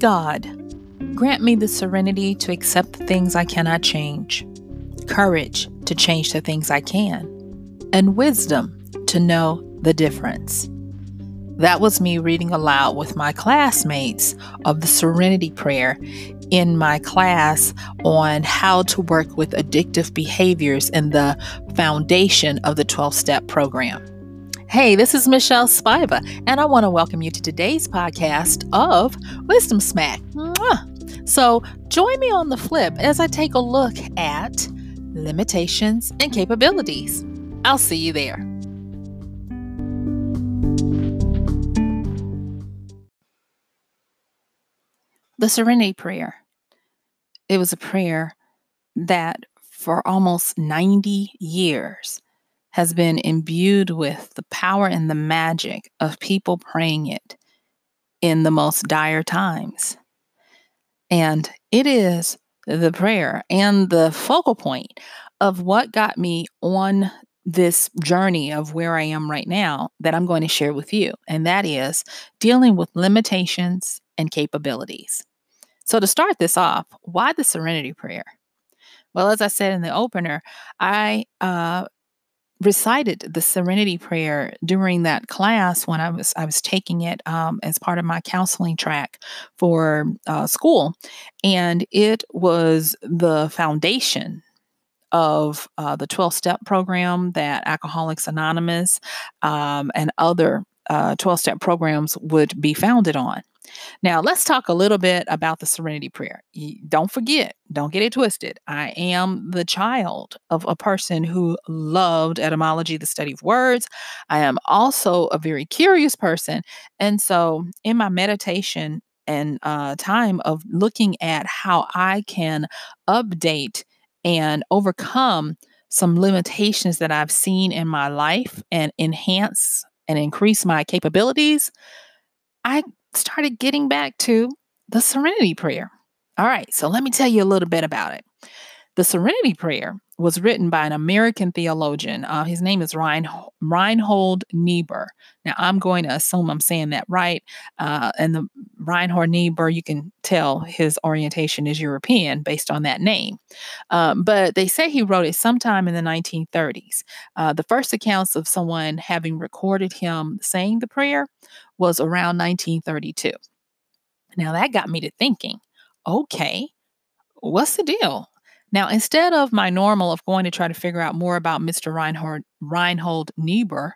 God, grant me the serenity to accept the things I cannot change, courage to change the things I can, and wisdom to know the difference. That was me reading aloud with my classmates of the Serenity Prayer in my class on how to work with addictive behaviors in the foundation of the 12 step program. Hey, this is Michelle Spiva, and I want to welcome you to today's podcast of Wisdom Smack. Mwah. So, join me on the flip as I take a look at limitations and capabilities. I'll see you there. The Serenity Prayer. It was a prayer that for almost 90 years has been imbued with the power and the magic of people praying it in the most dire times. And it is the prayer and the focal point of what got me on this journey of where I am right now that I'm going to share with you. And that is dealing with limitations and capabilities. So, to start this off, why the serenity prayer? Well, as I said in the opener, I uh, recited the serenity prayer during that class when I was I was taking it um, as part of my counseling track for uh, school, and it was the foundation of uh, the 12 step program that Alcoholics Anonymous um, and other 12 uh, programs would be founded on. Now, let's talk a little bit about the serenity prayer. Don't forget, don't get it twisted. I am the child of a person who loved etymology, the study of words. I am also a very curious person. And so, in my meditation and uh, time of looking at how I can update and overcome some limitations that I've seen in my life and enhance and increase my capabilities, I started getting back to the Serenity Prayer. All right, so let me tell you a little bit about it. The Serenity Prayer was written by an American theologian. Uh, his name is Rein, Reinhold Niebuhr. Now, I'm going to assume I'm saying that right. Uh, and the Reinhold Niebuhr, you can tell his orientation is European based on that name. Um, but they say he wrote it sometime in the 1930s. Uh, the first accounts of someone having recorded him saying the prayer was around 1932. Now, that got me to thinking okay, what's the deal? Now, instead of my normal of going to try to figure out more about Mr. Reinhold, Reinhold Niebuhr,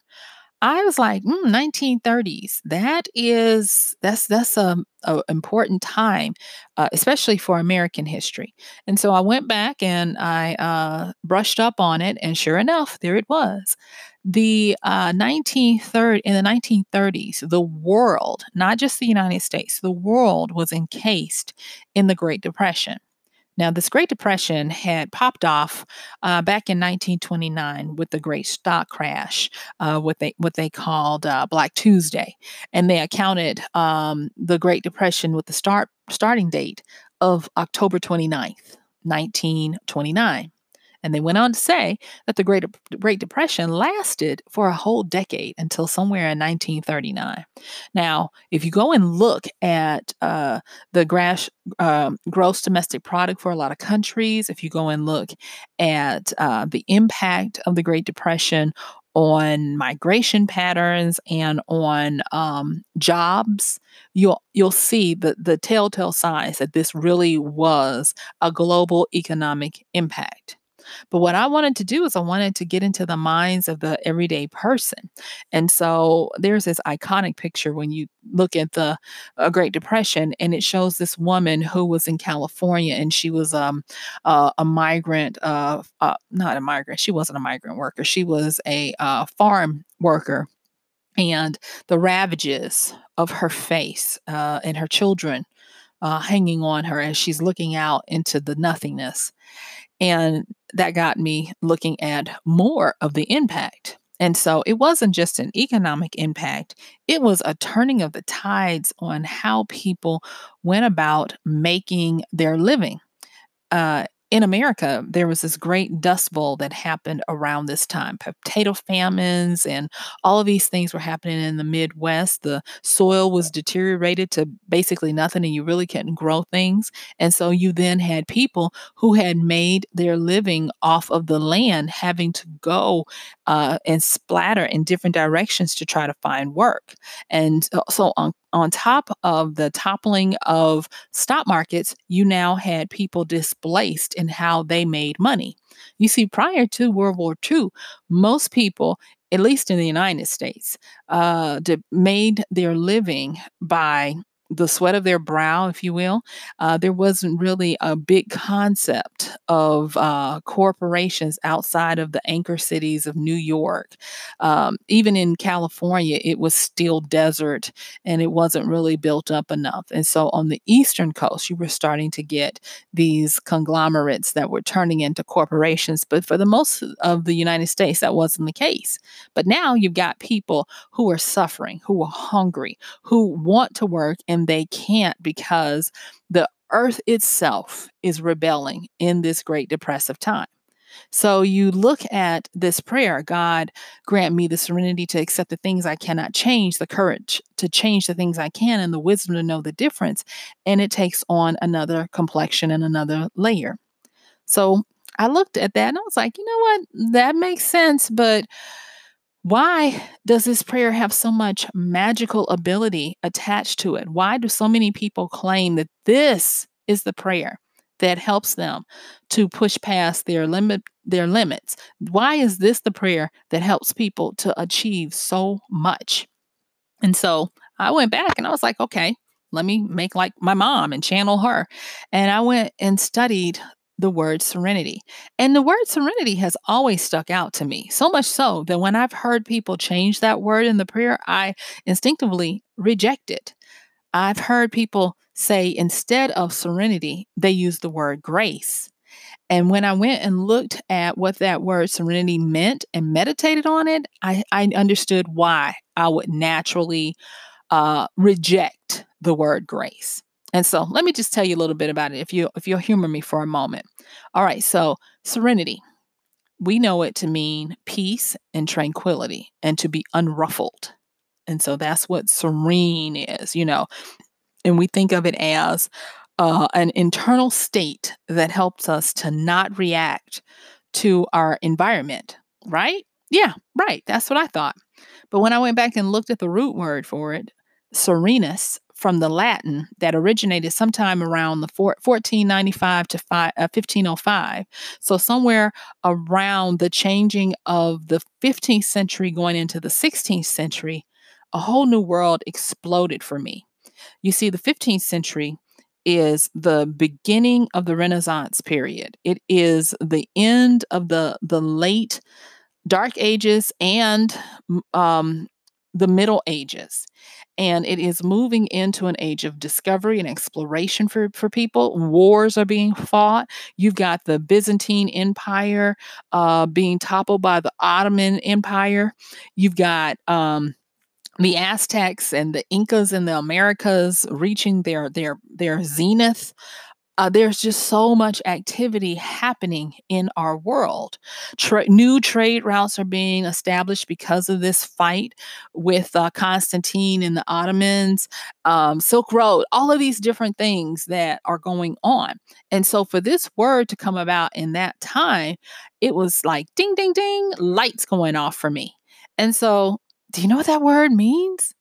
I was like, mm, 1930s. That is that's that's a, a important time, uh, especially for American history. And so I went back and I uh, brushed up on it, and sure enough, there it was. The uh, 1930 in the 1930s, the world, not just the United States, the world was encased in the Great Depression. Now, this Great Depression had popped off uh, back in 1929 with the Great Stock Crash, uh, what they what they called uh, Black Tuesday, and they accounted um, the Great Depression with the start starting date of October 29th, 1929. And they went on to say that the Great, Great Depression lasted for a whole decade until somewhere in 1939. Now, if you go and look at uh, the grass, uh, gross domestic product for a lot of countries, if you go and look at uh, the impact of the Great Depression on migration patterns and on um, jobs, you'll you'll see the the telltale signs that this really was a global economic impact. But what I wanted to do is I wanted to get into the minds of the everyday person. And so there's this iconic picture when you look at the uh, Great Depression, and it shows this woman who was in California and she was um, uh, a migrant, uh, uh, not a migrant, she wasn't a migrant worker, she was a uh, farm worker. And the ravages of her face uh, and her children uh, hanging on her as she's looking out into the nothingness. And that got me looking at more of the impact. And so it wasn't just an economic impact, it was a turning of the tides on how people went about making their living. Uh, in America, there was this great dust bowl that happened around this time. Potato famines and all of these things were happening in the Midwest. The soil was deteriorated to basically nothing, and you really couldn't grow things. And so you then had people who had made their living off of the land having to go uh, and splatter in different directions to try to find work. And uh, so on on top of the toppling of stock markets, you now had people displaced in how they made money. You see, prior to World War II, most people, at least in the United States, uh, made their living by the sweat of their brow, if you will. Uh, there wasn't really a big concept of uh, corporations outside of the anchor cities of New York. Um, even in California, it was still desert and it wasn't really built up enough. And so on the eastern coast, you were starting to get these conglomerates that were turning into corporations. But for the most of the United States, that wasn't the case. But now you've got people who are suffering, who are hungry, who want to work and they can't because the earth itself is rebelling in this great depressive time. So you look at this prayer God, grant me the serenity to accept the things I cannot change, the courage to change the things I can, and the wisdom to know the difference. And it takes on another complexion and another layer. So I looked at that and I was like, you know what? That makes sense. But why does this prayer have so much magical ability attached to it? Why do so many people claim that this is the prayer that helps them to push past their limit their limits? Why is this the prayer that helps people to achieve so much? And so I went back and I was like, okay, let me make like my mom and channel her. And I went and studied the word serenity. And the word serenity has always stuck out to me, so much so that when I've heard people change that word in the prayer, I instinctively reject it. I've heard people say instead of serenity, they use the word grace. And when I went and looked at what that word serenity meant and meditated on it, I, I understood why I would naturally uh, reject the word grace. And so let me just tell you a little bit about it if you if you'll humor me for a moment. All right, so serenity. We know it to mean peace and tranquility and to be unruffled. And so that's what serene is, you know. And we think of it as uh, an internal state that helps us to not react to our environment, right? Yeah, right. That's what I thought. But when I went back and looked at the root word for it, serenus from the Latin that originated sometime around the four, 1495 to five, uh, 1505. So, somewhere around the changing of the 15th century going into the 16th century, a whole new world exploded for me. You see, the 15th century is the beginning of the Renaissance period. It is the end of the the late Dark Ages and um, the Middle Ages and it is moving into an age of discovery and exploration for, for people. Wars are being fought. You've got the Byzantine Empire uh, being toppled by the Ottoman Empire. You've got um, the Aztecs and the Incas in the Americas reaching their their their zenith uh, there's just so much activity happening in our world. Tra- new trade routes are being established because of this fight with uh, Constantine and the Ottomans, um, Silk Road, all of these different things that are going on. And so, for this word to come about in that time, it was like ding, ding, ding, lights going off for me. And so, do you know what that word means?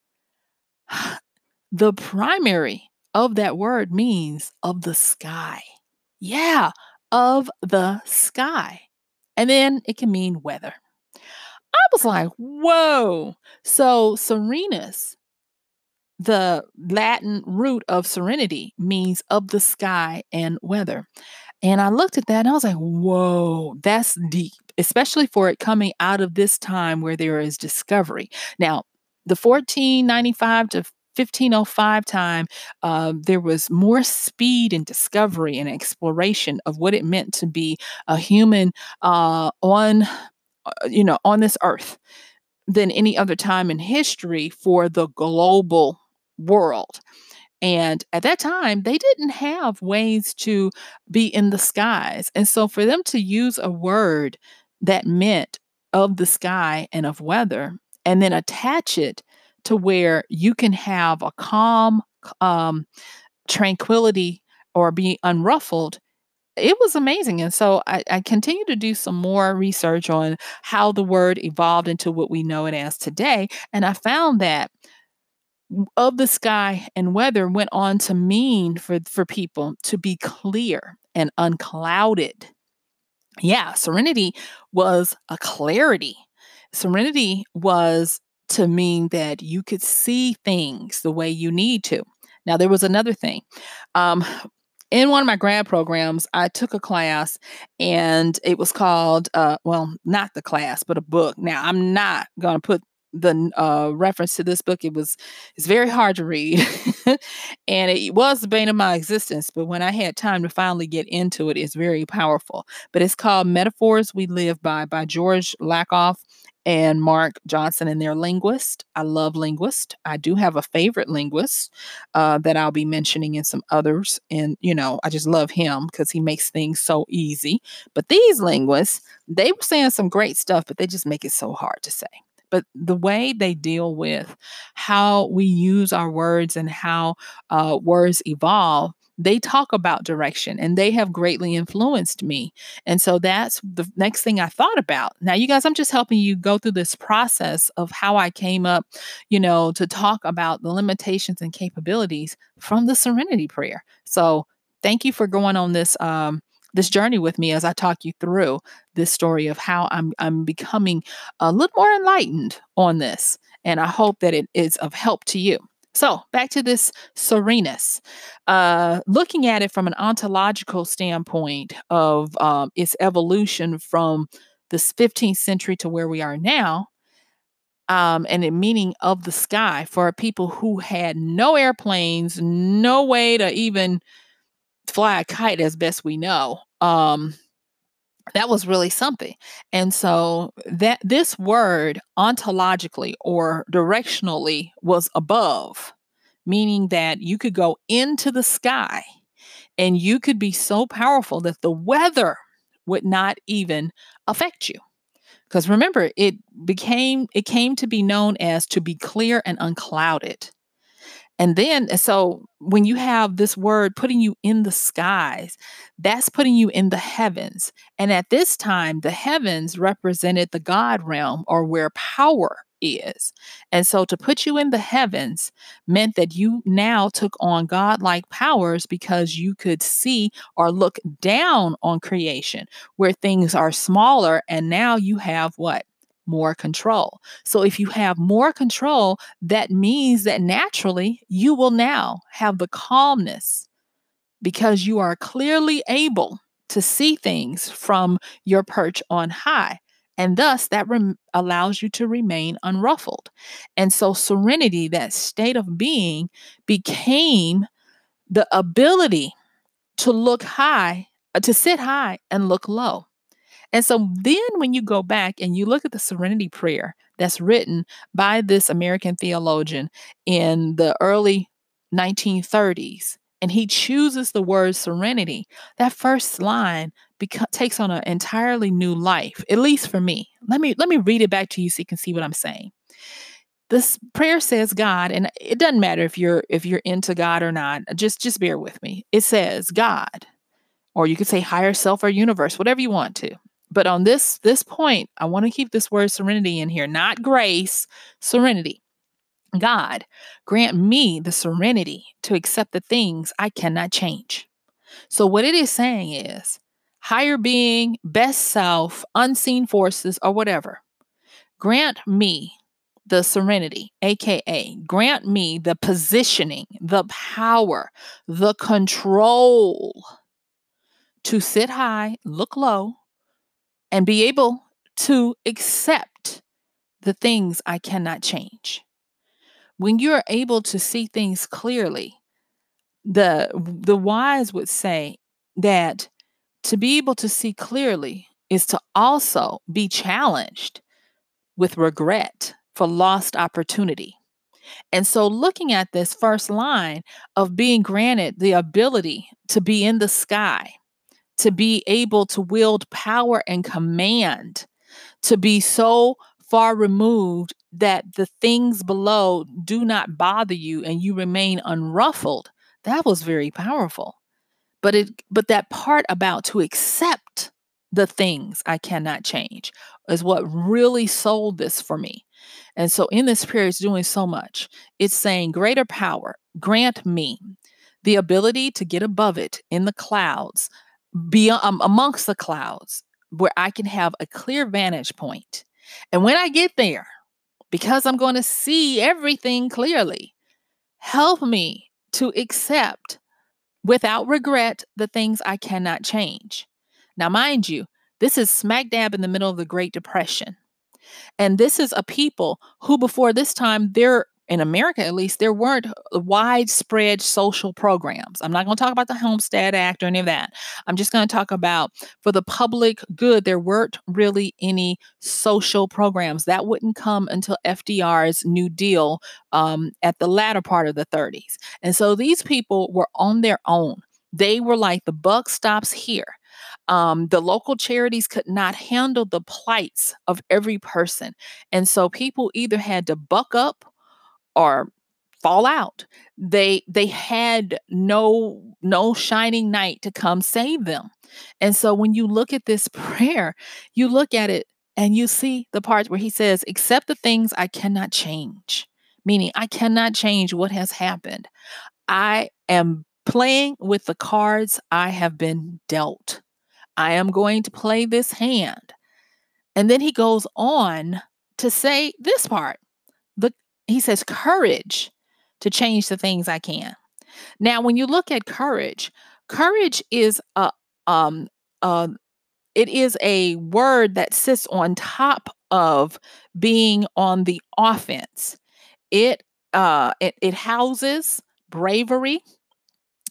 the primary of that word means of the sky. Yeah, of the sky. And then it can mean weather. I was like, whoa. So, serenus, the Latin root of serenity, means of the sky and weather. And I looked at that and I was like, whoa, that's deep, especially for it coming out of this time where there is discovery. Now, the 1495 to 1505 time, uh, there was more speed and discovery and exploration of what it meant to be a human uh, on, uh, you know, on this earth than any other time in history for the global world. And at that time, they didn't have ways to be in the skies. And so for them to use a word that meant of the sky and of weather, and then attach it to where you can have a calm um, tranquility or be unruffled it was amazing. And so I, I continue to do some more research on how the word evolved into what we know it as today. And I found that of the sky and weather went on to mean for, for people to be clear and unclouded. Yeah, serenity was a clarity. Serenity was to mean that you could see things the way you need to. Now, there was another thing. Um, in one of my grad programs, I took a class and it was called, uh, well, not the class, but a book. Now, I'm not going to put the uh, reference to this book. It was it's very hard to read, and it was the bane of my existence. But when I had time to finally get into it, it's very powerful. But it's called Metaphors We Live By by George Lakoff and Mark Johnson, and their linguist. I love linguists. I do have a favorite linguist uh, that I'll be mentioning in some others. And, you know, I just love him because he makes things so easy. But these linguists, they were saying some great stuff, but they just make it so hard to say but the way they deal with how we use our words and how uh, words evolve they talk about direction and they have greatly influenced me. And so that's the next thing I thought about. Now, you guys, I'm just helping you go through this process of how I came up, you know, to talk about the limitations and capabilities from the Serenity Prayer. So thank you for going on this. Um, this journey with me as I talk you through this story of how I'm I'm becoming a little more enlightened on this. And I hope that it is of help to you. So, back to this Serenus. Uh, looking at it from an ontological standpoint of um, its evolution from the 15th century to where we are now, um, and the meaning of the sky for people who had no airplanes, no way to even fly a kite, as best we know. Um, that was really something. And so that this word ontologically or directionally was above, meaning that you could go into the sky and you could be so powerful that the weather would not even affect you. Because remember, it became it came to be known as to be clear and unclouded. And then, so when you have this word putting you in the skies, that's putting you in the heavens. And at this time, the heavens represented the God realm or where power is. And so to put you in the heavens meant that you now took on godlike powers because you could see or look down on creation where things are smaller. And now you have what? More control. So if you have more control, that means that naturally you will now have the calmness because you are clearly able to see things from your perch on high. And thus, that rem- allows you to remain unruffled. And so, serenity, that state of being, became the ability to look high, uh, to sit high and look low. And so then when you go back and you look at the serenity prayer that's written by this American theologian in the early 1930s, and he chooses the word serenity, that first line beca- takes on an entirely new life, at least for me. Let me let me read it back to you so you can see what I'm saying. This prayer says God, and it doesn't matter if you're if you're into God or not. Just just bear with me. It says God, or you could say higher self or universe, whatever you want to. But on this this point, I want to keep this word serenity in here, not grace, serenity. God, grant me the serenity to accept the things I cannot change. So, what it is saying is higher being, best self, unseen forces, or whatever, grant me the serenity, AKA, grant me the positioning, the power, the control to sit high, look low, and be able to accept the things I cannot change. When you're able to see things clearly, the the wise would say that to be able to see clearly is to also be challenged with regret for lost opportunity. And so, looking at this first line of being granted the ability to be in the sky, to be able to wield power and command, to be so far removed that the things below do not bother you and you remain unruffled, that was very powerful. But it but that part about to accept the things I cannot change is what really sold this for me. And so in this prayer, it's doing so much. It's saying, Greater power, grant me the ability to get above it in the clouds, be um, amongst the clouds, where I can have a clear vantage point. And when I get there, because I'm going to see everything clearly, help me to accept without regret the things I cannot change. Now, mind you, this is smack dab in the middle of the Great Depression. And this is a people who, before this time, they're in America at least, there weren't widespread social programs. I'm not going to talk about the Homestead Act or any of that. I'm just going to talk about for the public good, there weren't really any social programs. That wouldn't come until FDR's New Deal um, at the latter part of the 30s. And so these people were on their own. They were like, the buck stops here. Um, the local charities could not handle the plights of every person. And so people either had to buck up or fall out. They they had no no shining knight to come save them. And so when you look at this prayer, you look at it and you see the part where he says, "Accept the things I cannot change." Meaning I cannot change what has happened. I am playing with the cards I have been dealt. I am going to play this hand. And then he goes on to say this part. The he says courage to change the things I can. Now, when you look at courage, courage is a um uh, it is a word that sits on top of being on the offense. It uh it, it houses bravery,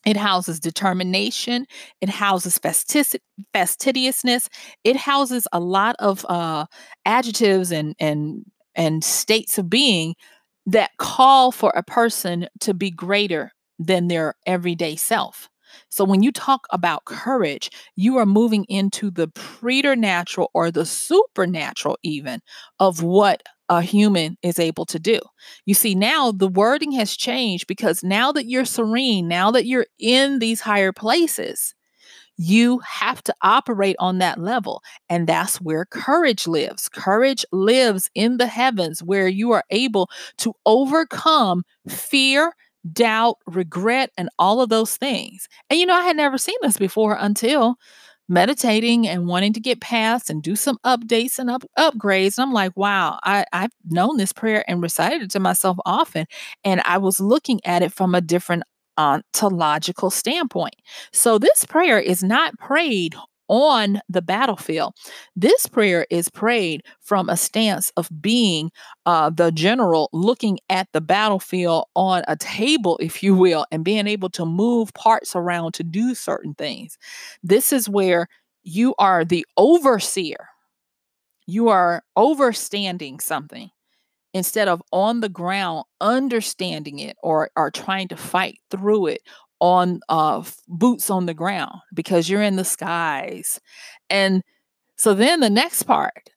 it houses determination. It houses festic- fastidiousness. It houses a lot of uh, adjectives and and and states of being that call for a person to be greater than their everyday self. So when you talk about courage, you are moving into the preternatural or the supernatural, even of what a human is able to do. You see, now the wording has changed because now that you're serene, now that you're in these higher places, you have to operate on that level. And that's where courage lives. Courage lives in the heavens where you are able to overcome fear, doubt, regret, and all of those things. And you know, I had never seen this before until meditating and wanting to get past and do some updates and up, upgrades. And I'm like, wow, I, I've known this prayer and recited it to myself often. And I was looking at it from a different ontological standpoint. So this prayer is not prayed on the battlefield. This prayer is prayed from a stance of being uh, the general looking at the battlefield on a table, if you will, and being able to move parts around to do certain things. This is where you are the overseer, you are overstanding something instead of on the ground understanding it or, or trying to fight through it on uh, boots on the ground because you're in the skies. And so then the next part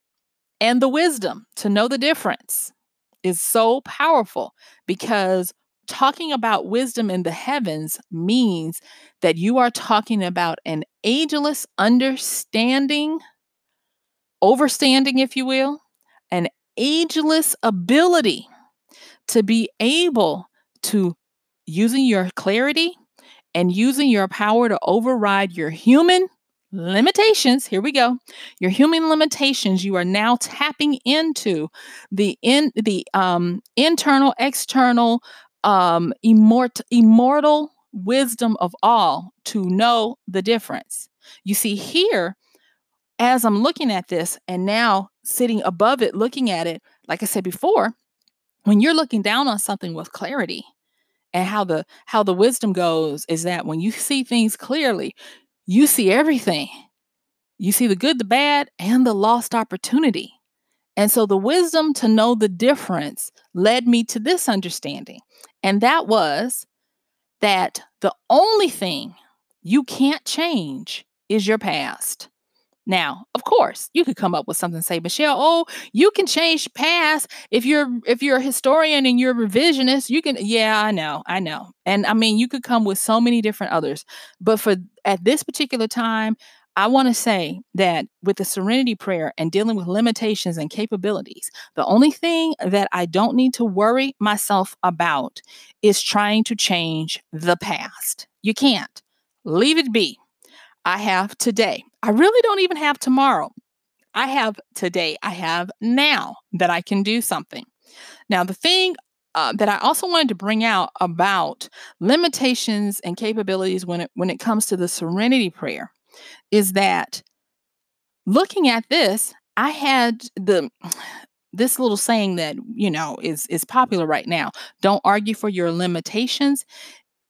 and the wisdom to know the difference is so powerful because talking about wisdom in the heavens means that you are talking about an ageless understanding, overstanding, if you will, an ageless ability to be able to using your clarity and using your power to override your human limitations here we go your human limitations you are now tapping into the in the um internal external um immort- immortal wisdom of all to know the difference. You see here as i'm looking at this and now sitting above it looking at it like i said before when you're looking down on something with clarity and how the how the wisdom goes is that when you see things clearly you see everything you see the good the bad and the lost opportunity And so the wisdom to know the difference led me to this understanding. And that was that the only thing you can't change is your past. Now, of course, you could come up with something say, Michelle, oh, you can change past if you're if you're a historian and you're a revisionist. You can, yeah, I know, I know. And I mean, you could come with so many different others. But for at this particular time, I want to say that with the serenity prayer and dealing with limitations and capabilities, the only thing that I don't need to worry myself about is trying to change the past. You can't. Leave it be. I have today. I really don't even have tomorrow. I have today. I have now that I can do something. Now, the thing uh, that I also wanted to bring out about limitations and capabilities when it when it comes to the Serenity Prayer is that looking at this, I had the this little saying that you know is is popular right now. Don't argue for your limitations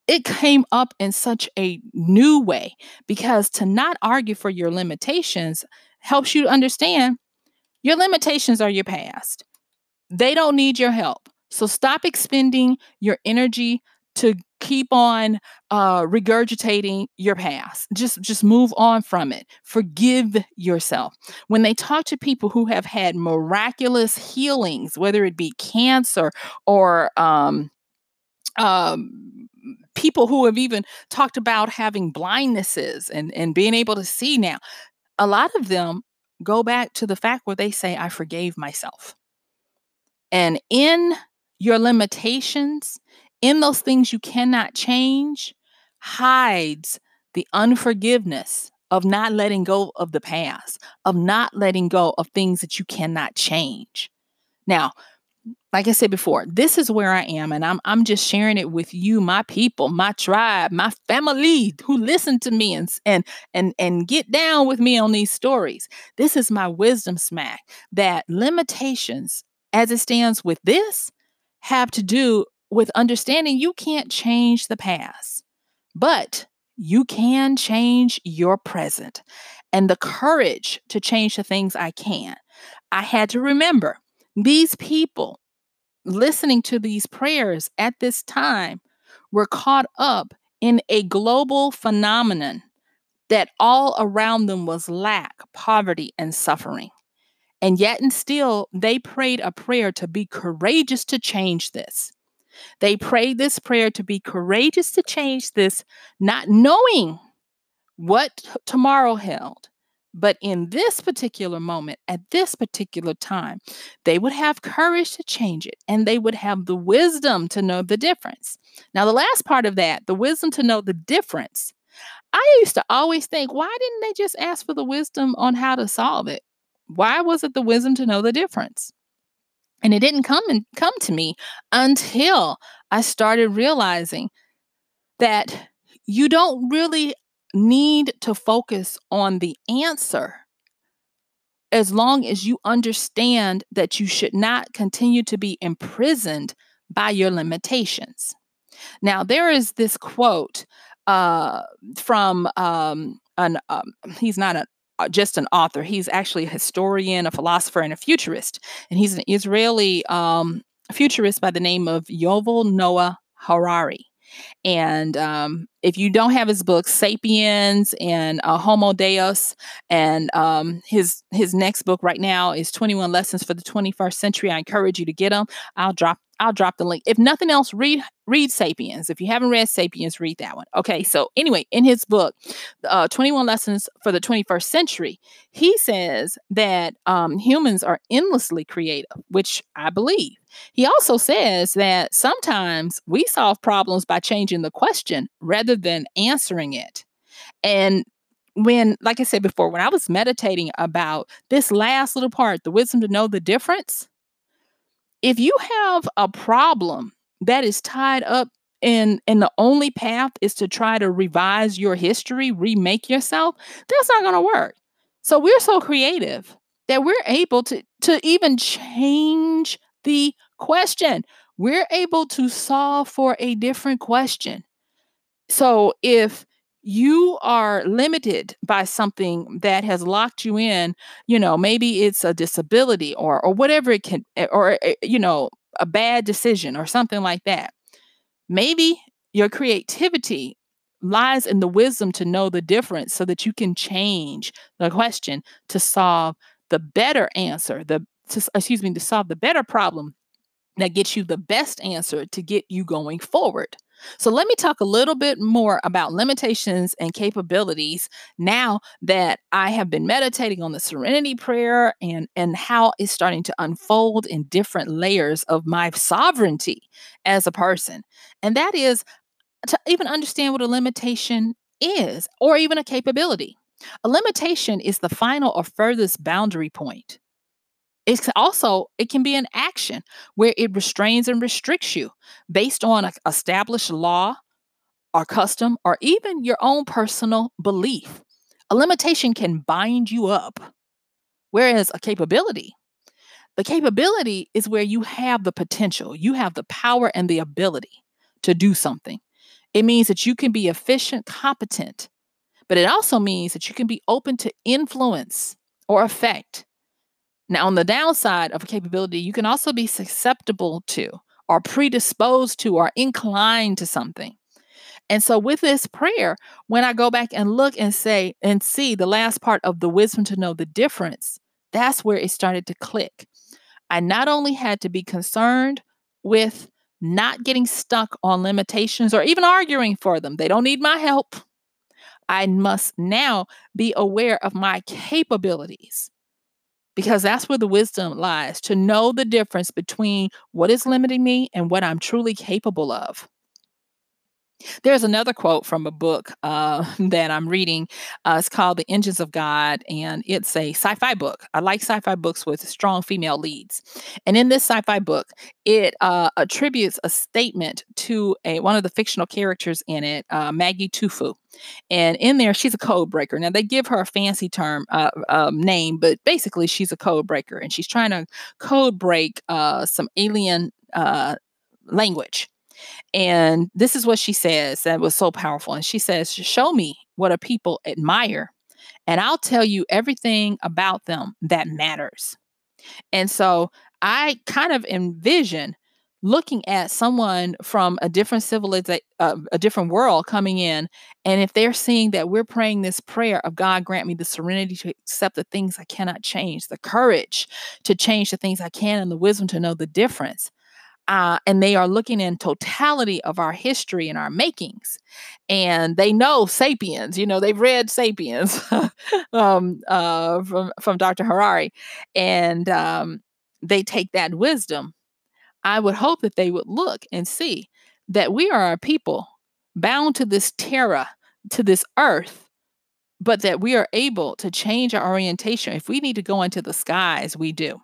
it came up in such a new way because to not argue for your limitations helps you to understand your limitations are your past. They don't need your help. So stop expending your energy to keep on uh, regurgitating your past. Just just move on from it. Forgive yourself. When they talk to people who have had miraculous healings, whether it be cancer or um, um, people who have even talked about having blindnesses and, and being able to see now, a lot of them go back to the fact where they say, I forgave myself. And in your limitations, in those things you cannot change, hides the unforgiveness of not letting go of the past, of not letting go of things that you cannot change. Now, like I said before, this is where I am, and I'm I'm just sharing it with you, my people, my tribe, my family who listen to me and and and and get down with me on these stories. This is my wisdom smack that limitations as it stands with this have to do with understanding you can't change the past, but you can change your present and the courage to change the things I can. I had to remember these people listening to these prayers at this time were caught up in a global phenomenon that all around them was lack, poverty, and suffering. And yet, and still, they prayed a prayer to be courageous to change this. They prayed this prayer to be courageous to change this, not knowing what tomorrow held, but in this particular moment, at this particular time, they would have courage to change it and they would have the wisdom to know the difference. Now, the last part of that, the wisdom to know the difference, I used to always think, why didn't they just ask for the wisdom on how to solve it? Why was it the wisdom to know the difference? And it didn't come and come to me until I started realizing that you don't really need to focus on the answer as long as you understand that you should not continue to be imprisoned by your limitations. Now, there is this quote uh, from um, an, um, he's not a, uh, just an author, he's actually a historian, a philosopher, and a futurist. And he's an Israeli um, futurist by the name of Yuval Noah Harari. And um, if you don't have his books, Sapiens and uh, Homo Deus, and um, his his next book right now is 21 Lessons for the 21st Century. I encourage you to get them. I'll drop I'll drop the link. If nothing else, read read Sapiens. If you haven't read Sapiens, read that one. Okay, so anyway, in his book, uh, 21 Lessons for the 21st Century, he says that um, humans are endlessly creative, which I believe. He also says that sometimes we solve problems by changing the question rather than answering it. And when, like I said before, when I was meditating about this last little part, the wisdom to know the difference, if you have a problem that is tied up in and the only path is to try to revise your history, remake yourself, that's not going to work. So we're so creative that we're able to to even change the question. We're able to solve for a different question. So if you are limited by something that has locked you in, you know, maybe it's a disability or or whatever it can eh, or eh, you know, a bad decision or something like that. Maybe your creativity lies in the wisdom to know the difference so that you can change the question to solve the better answer, the to, excuse me, to solve the better problem that gets you the best answer to get you going forward. So, let me talk a little bit more about limitations and capabilities now that I have been meditating on the serenity prayer and, and how it's starting to unfold in different layers of my sovereignty as a person. And that is to even understand what a limitation is or even a capability. A limitation is the final or furthest boundary point. It's also it can be an action where it restrains and restricts you based on established law or custom or even your own personal belief. A limitation can bind you up, whereas a capability, the capability is where you have the potential, you have the power and the ability to do something. It means that you can be efficient, competent, but it also means that you can be open to influence or effect now, on the downside of a capability, you can also be susceptible to, or predisposed to, or inclined to something. And so, with this prayer, when I go back and look and say and see the last part of the wisdom to know the difference, that's where it started to click. I not only had to be concerned with not getting stuck on limitations or even arguing for them, they don't need my help. I must now be aware of my capabilities because that's where the wisdom lies to know the difference between what is limiting me and what I'm truly capable of. There's another quote from a book uh, that I'm reading. Uh, it's called The Engines of God, and it's a sci fi book. I like sci fi books with strong female leads. And in this sci fi book, it uh, attributes a statement to a, one of the fictional characters in it, uh, Maggie Tufu. And in there, she's a code breaker. Now, they give her a fancy term uh, um, name, but basically, she's a code breaker, and she's trying to code break uh, some alien language. And this is what she says that was so powerful. And she says, Show me what a people admire, and I'll tell you everything about them that matters. And so I kind of envision looking at someone from a different civilization, uh, a different world coming in. And if they're seeing that we're praying this prayer of God, grant me the serenity to accept the things I cannot change, the courage to change the things I can, and the wisdom to know the difference uh, and they are looking in totality of our history and our makings and they know sapiens you know they've read sapiens um, uh, from, from dr harari and um, they take that wisdom. I would hope that they would look and see that we are a people bound to this terra to this earth but that we are able to change our orientation. If we need to go into the skies, we do.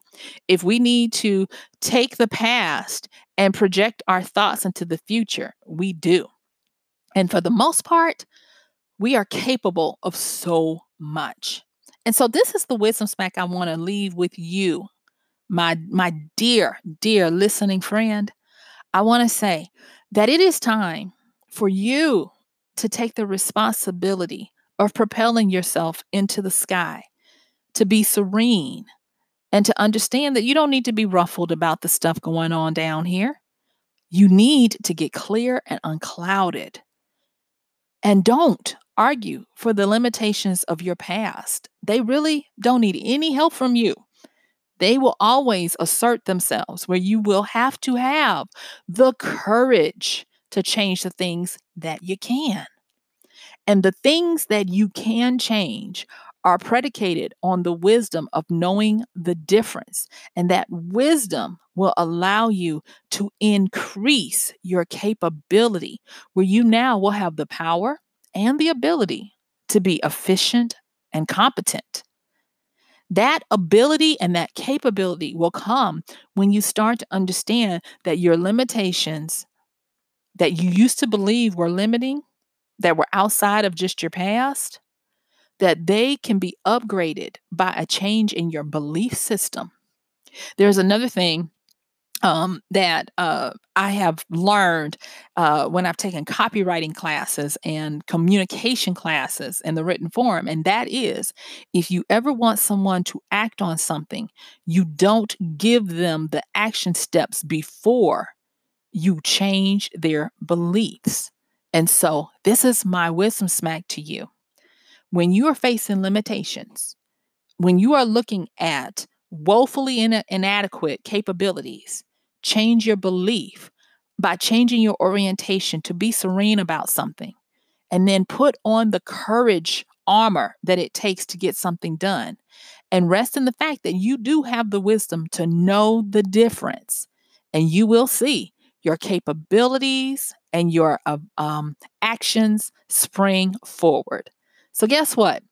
If we need to take the past and project our thoughts into the future, we do. And for the most part, we are capable of so much. And so this is the wisdom smack I want to leave with you, my my dear, dear listening friend. I want to say that it is time for you to take the responsibility of propelling yourself into the sky, to be serene, and to understand that you don't need to be ruffled about the stuff going on down here. You need to get clear and unclouded. And don't argue for the limitations of your past. They really don't need any help from you. They will always assert themselves where you will have to have the courage to change the things that you can. And the things that you can change are predicated on the wisdom of knowing the difference. And that wisdom will allow you to increase your capability, where you now will have the power and the ability to be efficient and competent. That ability and that capability will come when you start to understand that your limitations that you used to believe were limiting that were outside of just your past, that they can be upgraded by a change in your belief system. There's another thing um, that uh, I have learned uh, when I've taken copywriting classes and communication classes in the written form. And that is if you ever want someone to act on something, you don't give them the action steps before you change their beliefs. And so, this is my wisdom smack to you. When you are facing limitations, when you are looking at woefully in- inadequate capabilities, change your belief by changing your orientation to be serene about something, and then put on the courage armor that it takes to get something done. And rest in the fact that you do have the wisdom to know the difference. And you will see your capabilities and your uh, um, actions spring forward. So, guess what?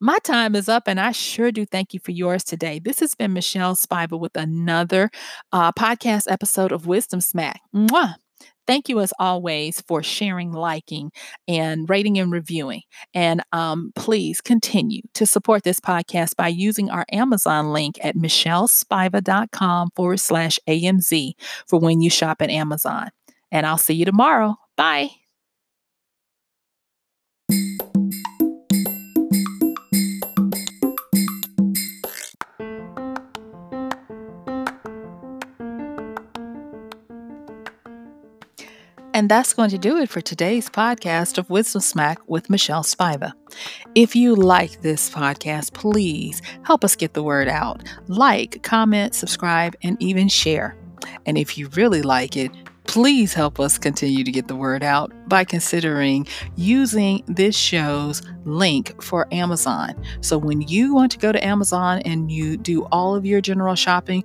My time is up, and I sure do thank you for yours today. This has been Michelle Spiva with another uh, podcast episode of Wisdom Smack. Mwah! Thank you, as always, for sharing, liking, and rating and reviewing. And um, please continue to support this podcast by using our Amazon link at michellespiva.com forward slash AMZ for when you shop at Amazon. And I'll see you tomorrow. Bye. And that's going to do it for today's podcast of Wisdom Smack with Michelle Spiva. If you like this podcast, please help us get the word out. Like, comment, subscribe, and even share. And if you really like it, please help us continue to get the word out by considering using this show's link for Amazon. So when you want to go to Amazon and you do all of your general shopping,